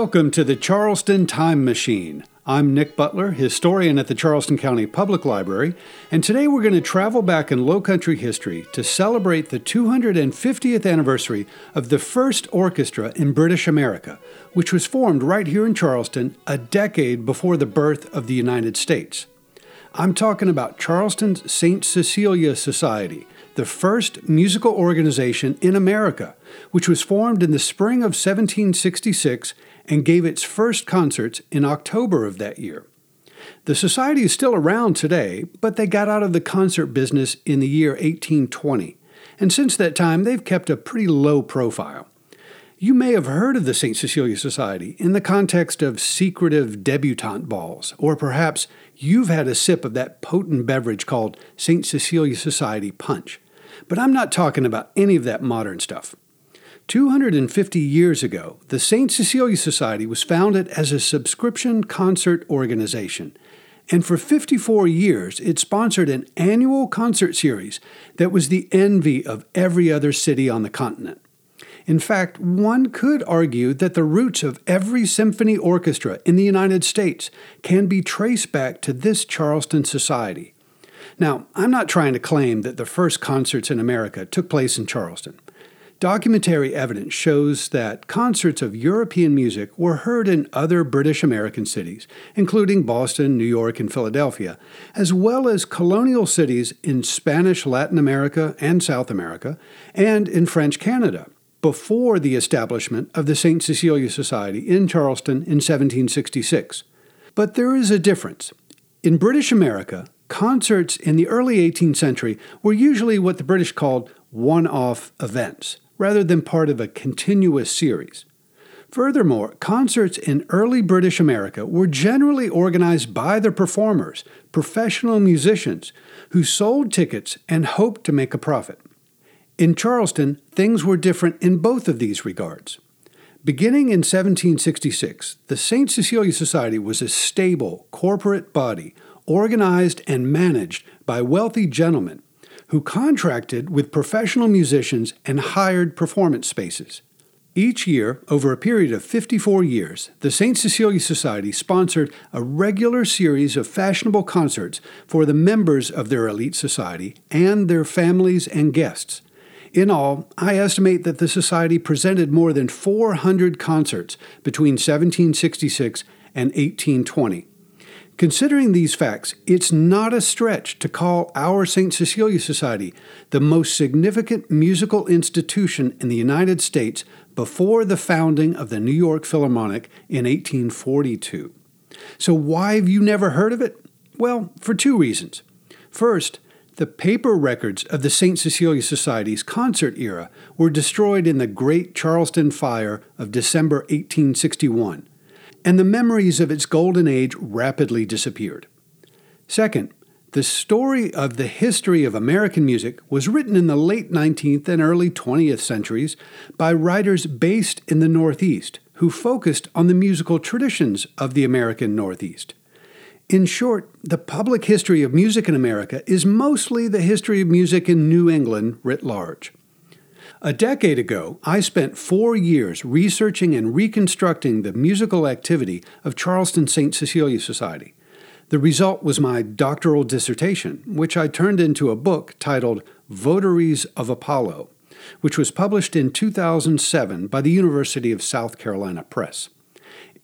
Welcome to the Charleston Time Machine. I'm Nick Butler, historian at the Charleston County Public Library, and today we're going to travel back in Low Country history to celebrate the 250th anniversary of the first orchestra in British America, which was formed right here in Charleston a decade before the birth of the United States. I'm talking about Charleston's St. Cecilia Society, the first musical organization in America, which was formed in the spring of 1766 and gave its first concerts in October of that year. The society is still around today, but they got out of the concert business in the year 1820, and since that time they've kept a pretty low profile. You may have heard of the St. Cecilia Society in the context of secretive debutante balls, or perhaps you've had a sip of that potent beverage called St. Cecilia Society Punch. But I'm not talking about any of that modern stuff. 250 years ago, the St. Cecilia Society was founded as a subscription concert organization. And for 54 years, it sponsored an annual concert series that was the envy of every other city on the continent. In fact, one could argue that the roots of every symphony orchestra in the United States can be traced back to this Charleston Society. Now, I'm not trying to claim that the first concerts in America took place in Charleston. Documentary evidence shows that concerts of European music were heard in other British American cities, including Boston, New York, and Philadelphia, as well as colonial cities in Spanish Latin America and South America, and in French Canada before the establishment of the St. Cecilia Society in Charleston in 1766. But there is a difference. In British America, concerts in the early 18th century were usually what the British called one off events, rather than part of a continuous series. Furthermore, concerts in early British America were generally organized by the performers, professional musicians, who sold tickets and hoped to make a profit. In Charleston, things were different in both of these regards. Beginning in 1766, the St. Cecilia Society was a stable corporate body organized and managed by wealthy gentlemen who contracted with professional musicians and hired performance spaces. Each year, over a period of 54 years, the St. Cecilia Society sponsored a regular series of fashionable concerts for the members of their elite society and their families and guests. In all, I estimate that the Society presented more than 400 concerts between 1766 and 1820. Considering these facts, it's not a stretch to call our St. Cecilia Society the most significant musical institution in the United States before the founding of the New York Philharmonic in 1842. So, why have you never heard of it? Well, for two reasons. First, the paper records of the St. Cecilia Society's concert era were destroyed in the Great Charleston Fire of December 1861, and the memories of its golden age rapidly disappeared. Second, the story of the history of American music was written in the late 19th and early 20th centuries by writers based in the Northeast who focused on the musical traditions of the American Northeast. In short, the public history of music in America is mostly the history of music in New England writ large. A decade ago, I spent four years researching and reconstructing the musical activity of Charleston St. Cecilia Society. The result was my doctoral dissertation, which I turned into a book titled Votaries of Apollo, which was published in 2007 by the University of South Carolina Press.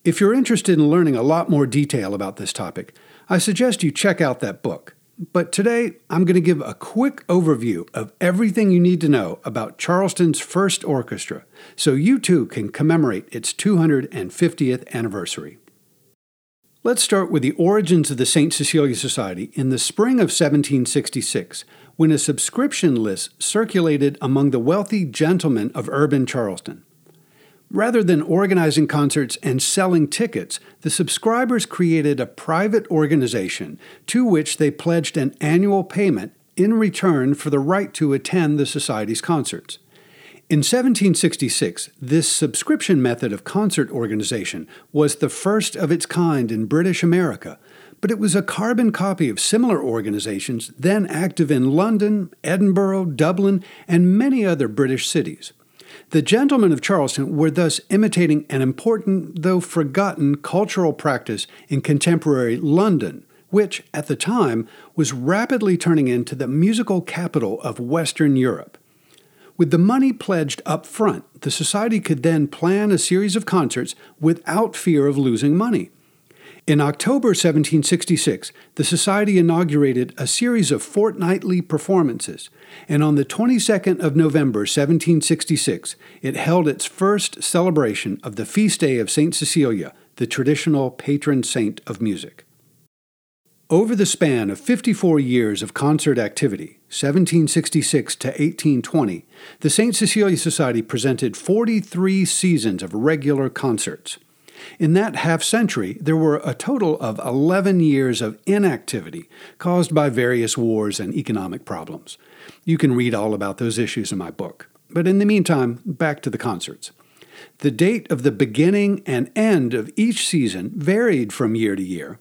If you're interested in learning a lot more detail about this topic, I suggest you check out that book. But today, I'm going to give a quick overview of everything you need to know about Charleston's first orchestra so you too can commemorate its 250th anniversary. Let's start with the origins of the St. Cecilia Society in the spring of 1766, when a subscription list circulated among the wealthy gentlemen of urban Charleston. Rather than organizing concerts and selling tickets, the subscribers created a private organization to which they pledged an annual payment in return for the right to attend the Society's concerts. In 1766, this subscription method of concert organization was the first of its kind in British America, but it was a carbon copy of similar organizations then active in London, Edinburgh, Dublin, and many other British cities. The gentlemen of Charleston were thus imitating an important, though forgotten, cultural practice in contemporary London, which, at the time, was rapidly turning into the musical capital of Western Europe. With the money pledged up front, the Society could then plan a series of concerts without fear of losing money. In October 1766, the Society inaugurated a series of fortnightly performances, and on the 22nd of November 1766, it held its first celebration of the feast day of St. Cecilia, the traditional patron saint of music. Over the span of 54 years of concert activity, 1766 to 1820, the St. Cecilia Society presented 43 seasons of regular concerts. In that half century, there were a total of 11 years of inactivity caused by various wars and economic problems. You can read all about those issues in my book. But in the meantime, back to the concerts. The date of the beginning and end of each season varied from year to year,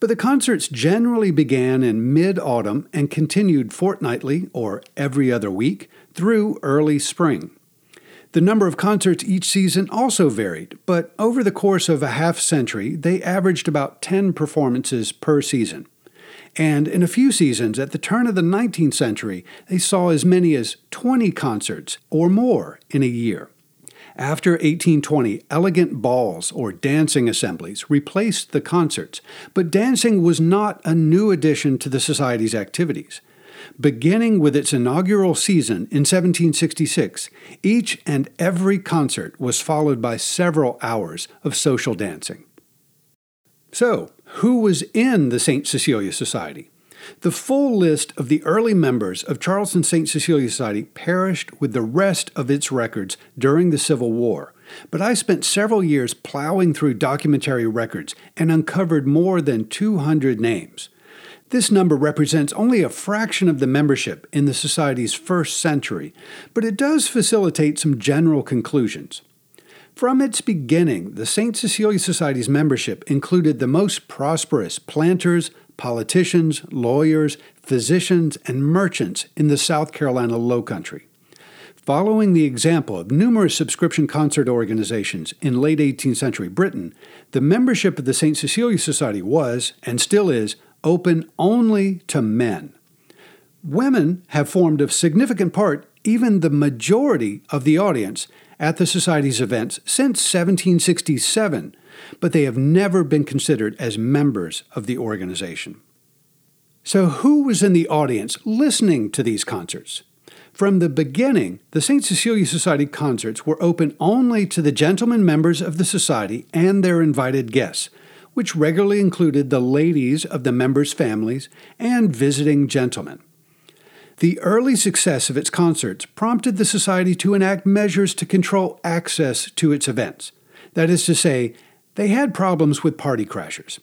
but the concerts generally began in mid autumn and continued fortnightly or every other week through early spring. The number of concerts each season also varied, but over the course of a half century, they averaged about 10 performances per season. And in a few seasons at the turn of the 19th century, they saw as many as 20 concerts or more in a year. After 1820, elegant balls or dancing assemblies replaced the concerts, but dancing was not a new addition to the Society's activities. Beginning with its inaugural season in 1766, each and every concert was followed by several hours of social dancing. So, who was in the St. Cecilia Society? The full list of the early members of Charleston St. Cecilia Society perished with the rest of its records during the Civil War, but I spent several years plowing through documentary records and uncovered more than 200 names. This number represents only a fraction of the membership in the Society's first century, but it does facilitate some general conclusions. From its beginning, the St. Cecilia Society's membership included the most prosperous planters, politicians, lawyers, physicians, and merchants in the South Carolina Low Country. Following the example of numerous subscription concert organizations in late 18th century Britain, the membership of the St. Cecilia Society was, and still is, open only to men. Women have formed a significant part, even the majority of the audience, at the Society's events since 1767, but they have never been considered as members of the organization. So, who was in the audience listening to these concerts? From the beginning, the St. Cecilia Society concerts were open only to the gentlemen members of the Society and their invited guests, which regularly included the ladies of the members' families and visiting gentlemen. The early success of its concerts prompted the Society to enact measures to control access to its events. That is to say, they had problems with party crashers.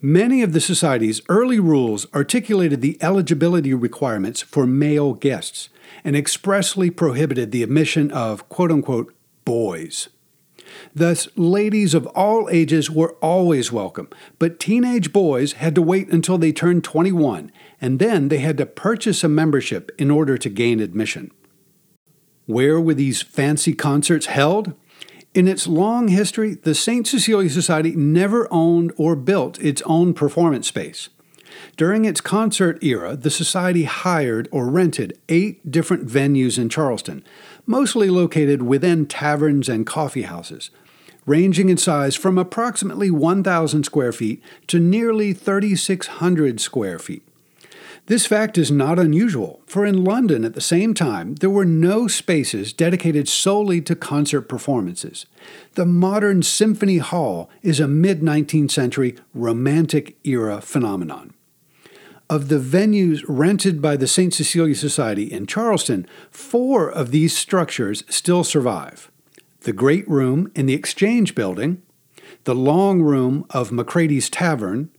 Many of the Society's early rules articulated the eligibility requirements for male guests and expressly prohibited the admission of quote unquote boys. Thus, ladies of all ages were always welcome, but teenage boys had to wait until they turned 21, and then they had to purchase a membership in order to gain admission. Where were these fancy concerts held? In its long history, the St. Cecilia Society never owned or built its own performance space. During its concert era, the Society hired or rented eight different venues in Charleston, mostly located within taverns and coffee houses, ranging in size from approximately 1,000 square feet to nearly 3,600 square feet. This fact is not unusual, for in London at the same time, there were no spaces dedicated solely to concert performances. The modern Symphony Hall is a mid 19th century Romantic era phenomenon. Of the venues rented by the St. Cecilia Society in Charleston, four of these structures still survive the Great Room in the Exchange Building, the Long Room of McCrady's Tavern,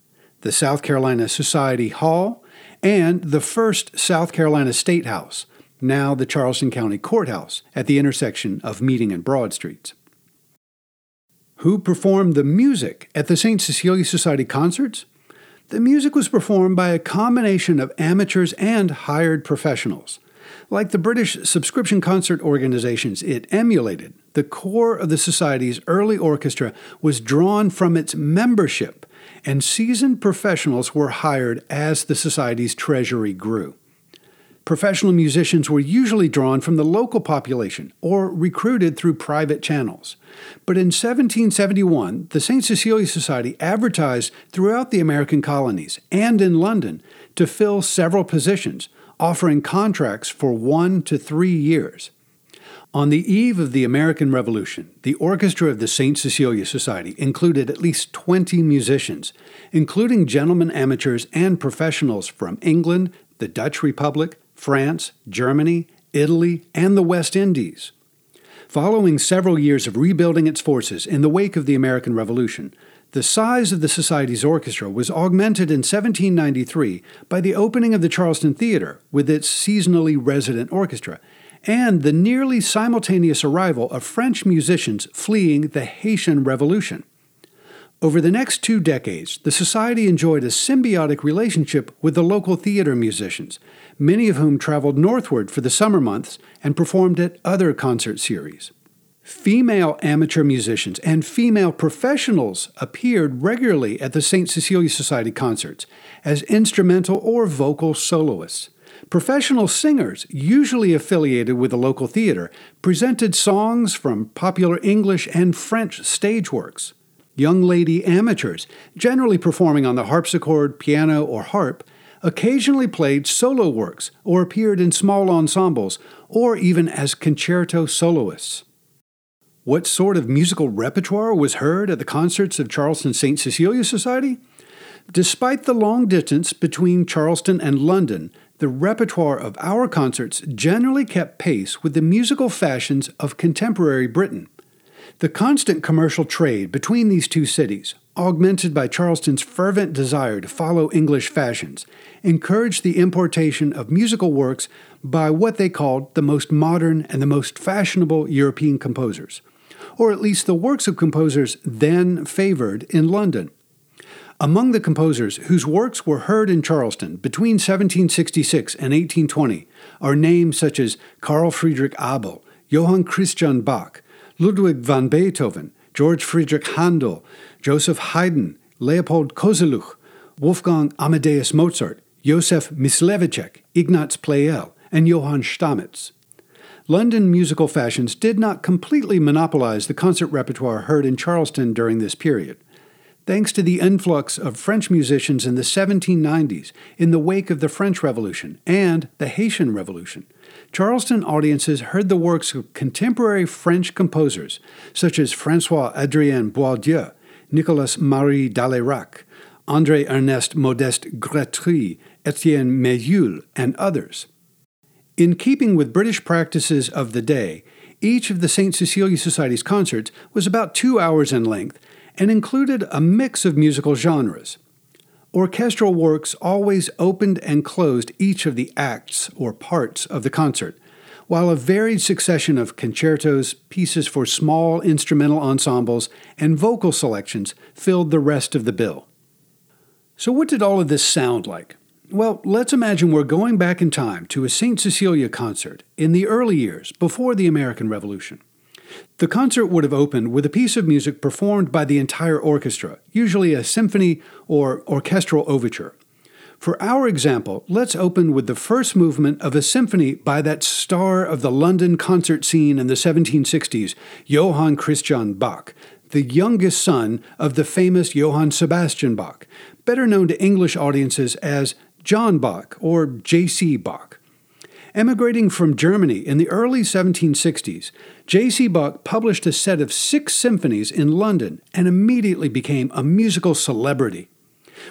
the South Carolina Society Hall, and the first South Carolina State House, now the Charleston County Courthouse, at the intersection of Meeting and Broad Streets. Who performed the music at the St. Cecilia Society concerts? The music was performed by a combination of amateurs and hired professionals. Like the British subscription concert organizations it emulated, the core of the Society's early orchestra was drawn from its membership, and seasoned professionals were hired as the Society's treasury grew. Professional musicians were usually drawn from the local population or recruited through private channels. But in 1771, the St. Cecilia Society advertised throughout the American colonies and in London to fill several positions, offering contracts for one to three years. On the eve of the American Revolution, the orchestra of the St. Cecilia Society included at least 20 musicians, including gentlemen amateurs and professionals from England, the Dutch Republic, France, Germany, Italy, and the West Indies. Following several years of rebuilding its forces in the wake of the American Revolution, the size of the Society's orchestra was augmented in 1793 by the opening of the Charleston Theater with its seasonally resident orchestra and the nearly simultaneous arrival of French musicians fleeing the Haitian Revolution. Over the next two decades, the Society enjoyed a symbiotic relationship with the local theater musicians, many of whom traveled northward for the summer months and performed at other concert series. Female amateur musicians and female professionals appeared regularly at the St. Cecilia Society concerts as instrumental or vocal soloists. Professional singers, usually affiliated with a local theater, presented songs from popular English and French stage works young lady amateurs, generally performing on the harpsichord, piano, or harp, occasionally played solo works or appeared in small ensembles or even as concerto soloists. What sort of musical repertoire was heard at the concerts of Charleston St. Cecilia Society? Despite the long distance between Charleston and London, the repertoire of our concerts generally kept pace with the musical fashions of contemporary Britain. The constant commercial trade between these two cities, augmented by Charleston's fervent desire to follow English fashions, encouraged the importation of musical works by what they called the most modern and the most fashionable European composers, or at least the works of composers then favored in London. Among the composers whose works were heard in Charleston between 1766 and 1820 are names such as Carl Friedrich Abel, Johann Christian Bach, Ludwig van Beethoven, George Friedrich Handel, Joseph Haydn, Leopold Kozeluch, Wolfgang Amadeus Mozart, Josef Mysliveček, Ignaz Pleyel, and Johann Stamitz. London musical fashions did not completely monopolize the concert repertoire heard in Charleston during this period. Thanks to the influx of French musicians in the 1790s in the wake of the French Revolution and the Haitian Revolution, Charleston audiences heard the works of contemporary French composers such as Francois Adrien Boieldieu, Nicolas Marie Dalayrac, André Ernest Modeste Grétry, Etienne Méhul, and others. In keeping with British practices of the day, each of the St. Cecilia Society's concerts was about two hours in length and included a mix of musical genres. Orchestral works always opened and closed each of the acts or parts of the concert, while a varied succession of concertos, pieces for small instrumental ensembles, and vocal selections filled the rest of the bill. So, what did all of this sound like? Well, let's imagine we're going back in time to a St. Cecilia concert in the early years before the American Revolution. The concert would have opened with a piece of music performed by the entire orchestra, usually a symphony or orchestral overture. For our example, let's open with the first movement of a symphony by that star of the London concert scene in the 1760s, Johann Christian Bach, the youngest son of the famous Johann Sebastian Bach, better known to English audiences as John Bach or J.C. Bach. Emigrating from Germany in the early 1760s, J.C. Bach published a set of six symphonies in London and immediately became a musical celebrity.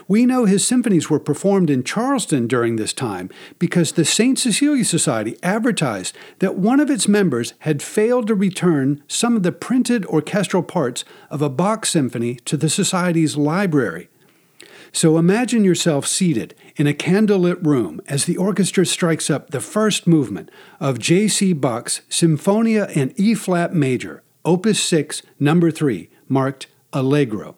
We know his symphonies were performed in Charleston during this time because the St. Cecilia Society advertised that one of its members had failed to return some of the printed orchestral parts of a Bach symphony to the Society's library. So imagine yourself seated in a candlelit room as the orchestra strikes up the first movement of J.C. Bach's Symphonia in E flat major, Opus 6, number 3, marked Allegro.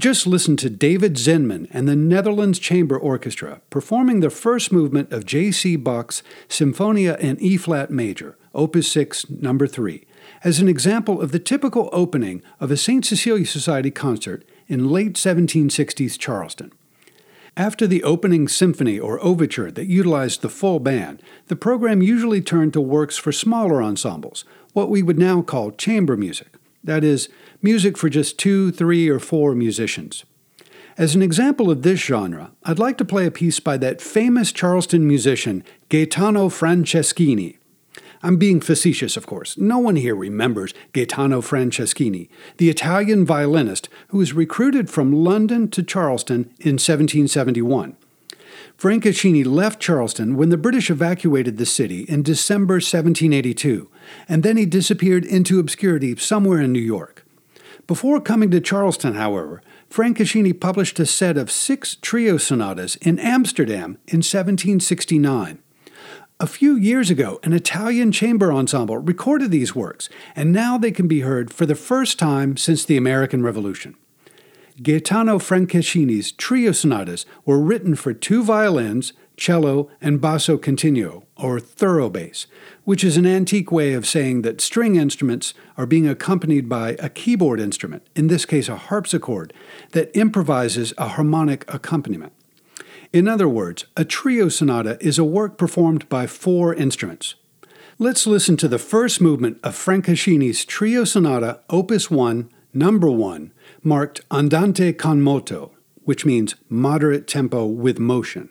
Just listened to David Zinman and the Netherlands Chamber Orchestra performing the first movement of J.C. Bach's Symphonia in E flat major, Opus 6, number 3, as an example of the typical opening of a St. Cecilia Society concert in late 1760s Charleston. After the opening symphony or overture that utilized the full band, the program usually turned to works for smaller ensembles, what we would now call chamber music. That is, music for just two, three, or four musicians. As an example of this genre, I'd like to play a piece by that famous Charleston musician, Gaetano Franceschini. I'm being facetious, of course. No one here remembers Gaetano Franceschini, the Italian violinist who was recruited from London to Charleston in 1771. Franceschini left Charleston when the British evacuated the city in December 1782, and then he disappeared into obscurity somewhere in New York. Before coming to Charleston, however, Franceschini published a set of six trio sonatas in Amsterdam in 1769. A few years ago, an Italian chamber ensemble recorded these works, and now they can be heard for the first time since the American Revolution. Gaetano Franceschini's trio sonatas were written for two violins, cello, and basso continuo, or thorough bass, which is an antique way of saying that string instruments are being accompanied by a keyboard instrument, in this case a harpsichord, that improvises a harmonic accompaniment. In other words, a trio sonata is a work performed by four instruments. Let's listen to the first movement of Franceschini's Trio Sonata, Opus 1, Number 1, marked Andante con moto, which means moderate tempo with motion.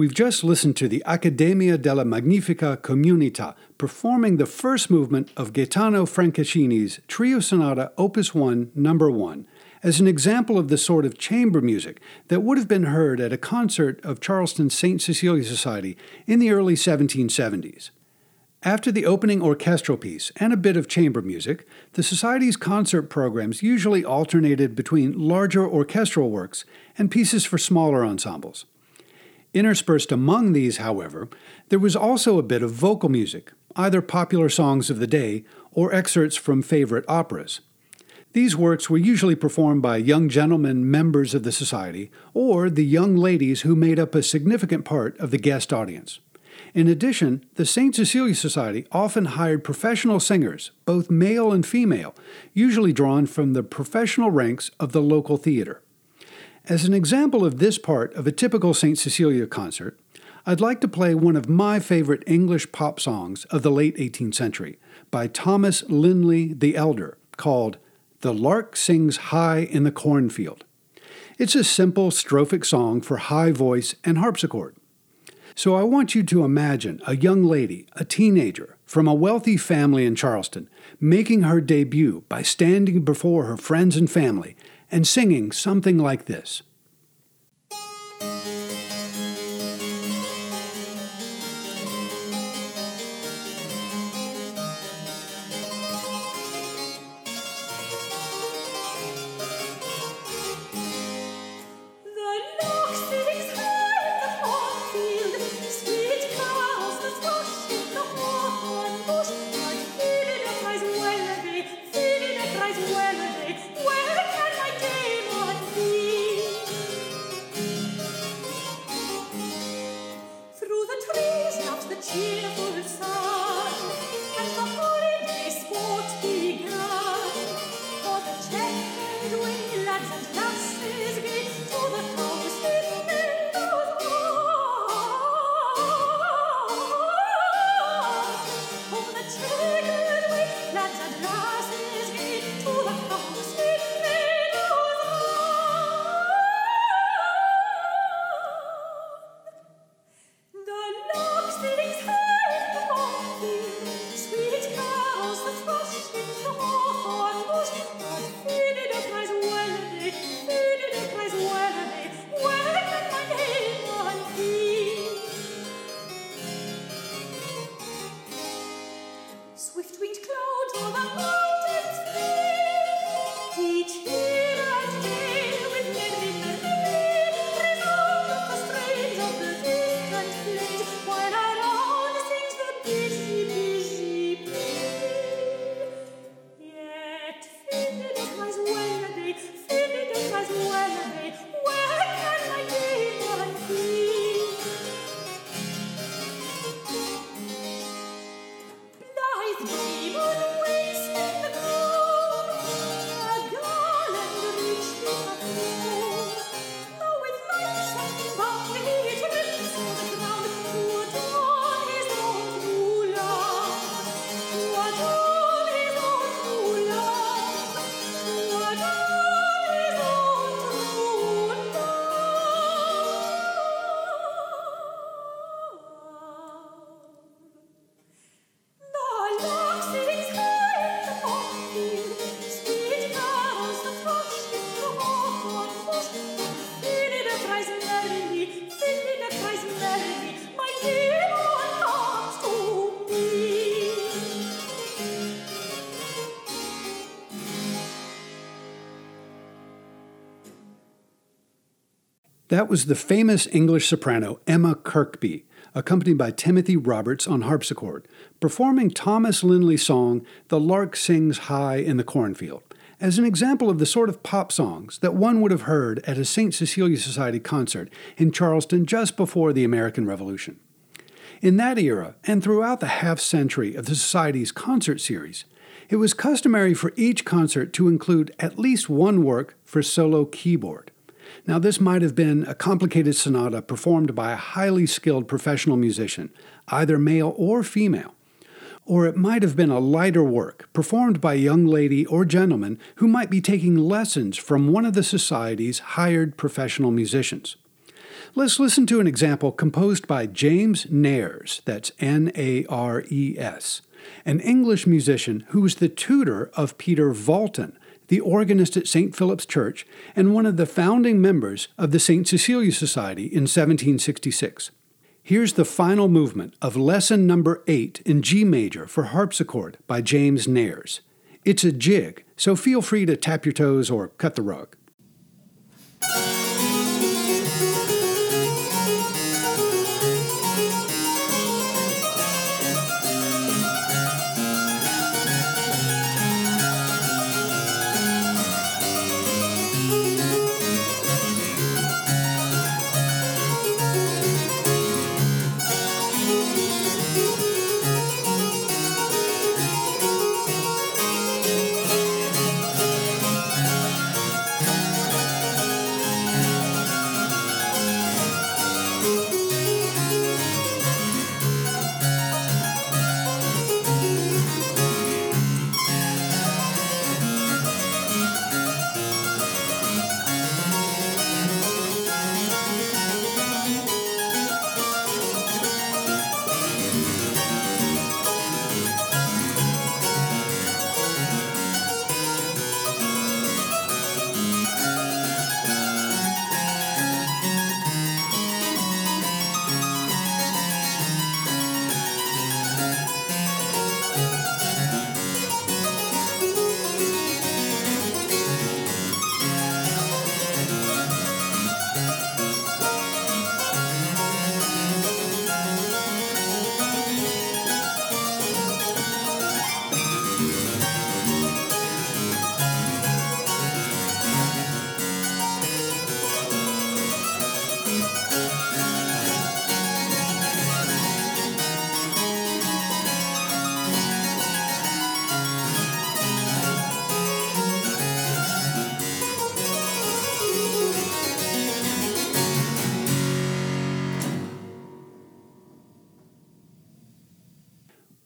We've just listened to the Accademia della Magnifica Comunità performing the first movement of Gaetano Franceschini's Trio Sonata Opus 1, Number 1, as an example of the sort of chamber music that would have been heard at a concert of Charleston's St. Cecilia Society in the early 1770s. After the opening orchestral piece and a bit of chamber music, the Society's concert programs usually alternated between larger orchestral works and pieces for smaller ensembles. Interspersed among these, however, there was also a bit of vocal music, either popular songs of the day or excerpts from favorite operas. These works were usually performed by young gentlemen members of the society or the young ladies who made up a significant part of the guest audience. In addition, the St. Cecilia Society often hired professional singers, both male and female, usually drawn from the professional ranks of the local theater. As an example of this part of a typical St. Cecilia concert, I'd like to play one of my favorite English pop songs of the late 18th century by Thomas Linley the Elder called The Lark Sings High in the Cornfield. It's a simple strophic song for high voice and harpsichord. So I want you to imagine a young lady, a teenager, from a wealthy family in Charleston, making her debut by standing before her friends and family and singing something like this. That was the famous English soprano Emma Kirkby, accompanied by Timothy Roberts on harpsichord, performing Thomas Linley's song The Lark Sings High in the Cornfield, as an example of the sort of pop songs that one would have heard at a St. Cecilia Society concert in Charleston just before the American Revolution. In that era, and throughout the half century of the Society's concert series, it was customary for each concert to include at least one work for solo keyboard. Now, this might have been a complicated sonata performed by a highly skilled professional musician, either male or female. Or it might have been a lighter work performed by a young lady or gentleman who might be taking lessons from one of the society's hired professional musicians. Let's listen to an example composed by James Nares, that's N A R E S, an English musician who was the tutor of Peter Walton, the organist at St. Philip's Church and one of the founding members of the St. Cecilia Society in 1766. Here's the final movement of lesson number 8 in G major for harpsichord by James Nares. It's a jig, so feel free to tap your toes or cut the rug.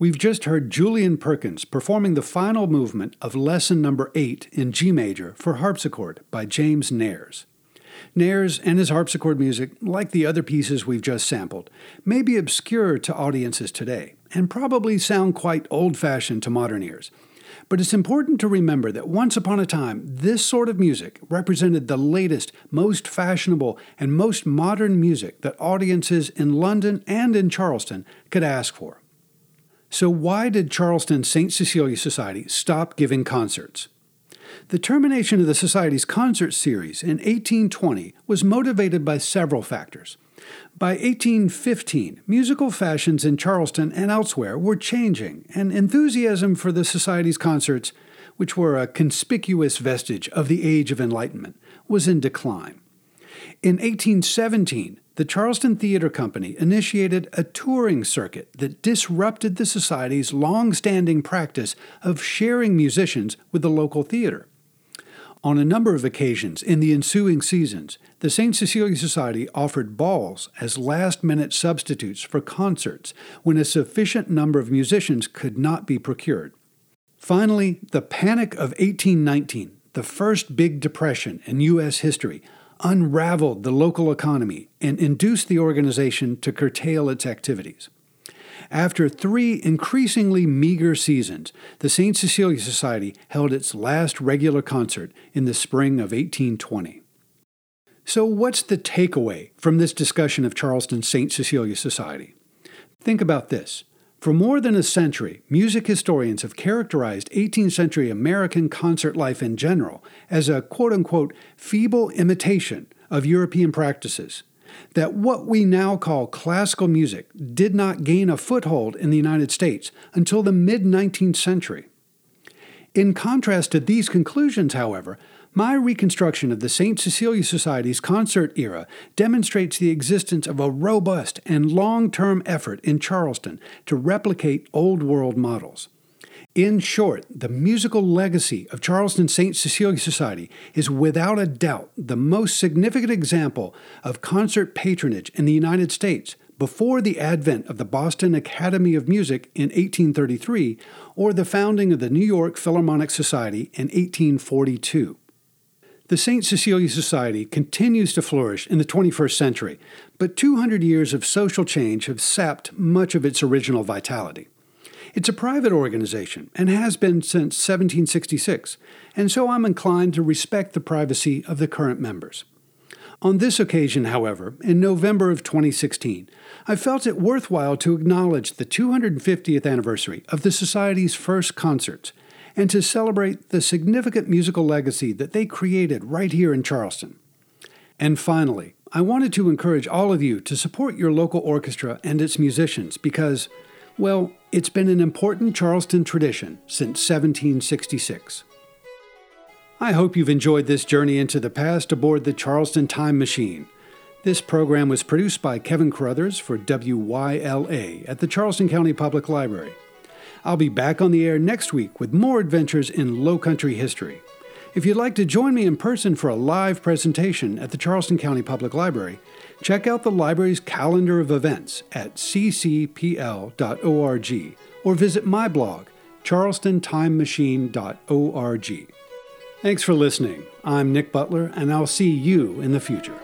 We've just heard Julian Perkins performing the final movement of lesson number 8 in G major for harpsichord by James Nares. Nares and his harpsichord music, like the other pieces we've just sampled, may be obscure to audiences today and probably sound quite old fashioned to modern ears. But it's important to remember that once upon a time, this sort of music represented the latest, most fashionable, and most modern music that audiences in London and in Charleston could ask for. So, why did Charleston St. Cecilia Society stop giving concerts? The termination of the Society's concert series in 1820 was motivated by several factors. By 1815, musical fashions in Charleston and elsewhere were changing, and enthusiasm for the Society's concerts, which were a conspicuous vestige of the Age of Enlightenment, was in decline. In 1817, the Charleston Theater Company initiated a touring circuit that disrupted the Society's long standing practice of sharing musicians with the local theater. On a number of occasions in the ensuing seasons, the St. Cecilia Society offered balls as last minute substitutes for concerts when a sufficient number of musicians could not be procured. Finally, the Panic of 1819, the first big depression in U.S. history, unraveled the local economy and induced the organization to curtail its activities. After three increasingly meager seasons, the St. Cecilia Society held its last regular concert in the spring of 1820. So, what's the takeaway from this discussion of Charleston St. Cecilia Society? Think about this. For more than a century, music historians have characterized 18th century American concert life in general as a quote unquote feeble imitation of European practices. That what we now call classical music did not gain a foothold in the United States until the mid 19th century. In contrast to these conclusions, however, my reconstruction of the St. Cecilia Society's concert era demonstrates the existence of a robust and long term effort in Charleston to replicate Old World models. In short, the musical legacy of Charleston St. Cecilia Society is without a doubt the most significant example of concert patronage in the United States before the advent of the Boston Academy of Music in 1833 or the founding of the New York Philharmonic Society in 1842. The St. Cecilia Society continues to flourish in the 21st century, but 200 years of social change have sapped much of its original vitality. It's a private organization and has been since 1766, and so I'm inclined to respect the privacy of the current members. On this occasion, however, in November of 2016, I felt it worthwhile to acknowledge the 250th anniversary of the Society's first concerts and to celebrate the significant musical legacy that they created right here in Charleston. And finally, I wanted to encourage all of you to support your local orchestra and its musicians because, well, it's been an important Charleston tradition since 1766. I hope you've enjoyed this journey into the past aboard the Charleston Time Machine. This program was produced by Kevin Carruthers for WYLA at the Charleston County Public Library. I'll be back on the air next week with more adventures in Low Country history. If you'd like to join me in person for a live presentation at the Charleston County Public Library, check out the library's calendar of events at ccpl.org or visit my blog, charlestontimemachine.org. Thanks for listening. I'm Nic Butler, and I'll see you in the future.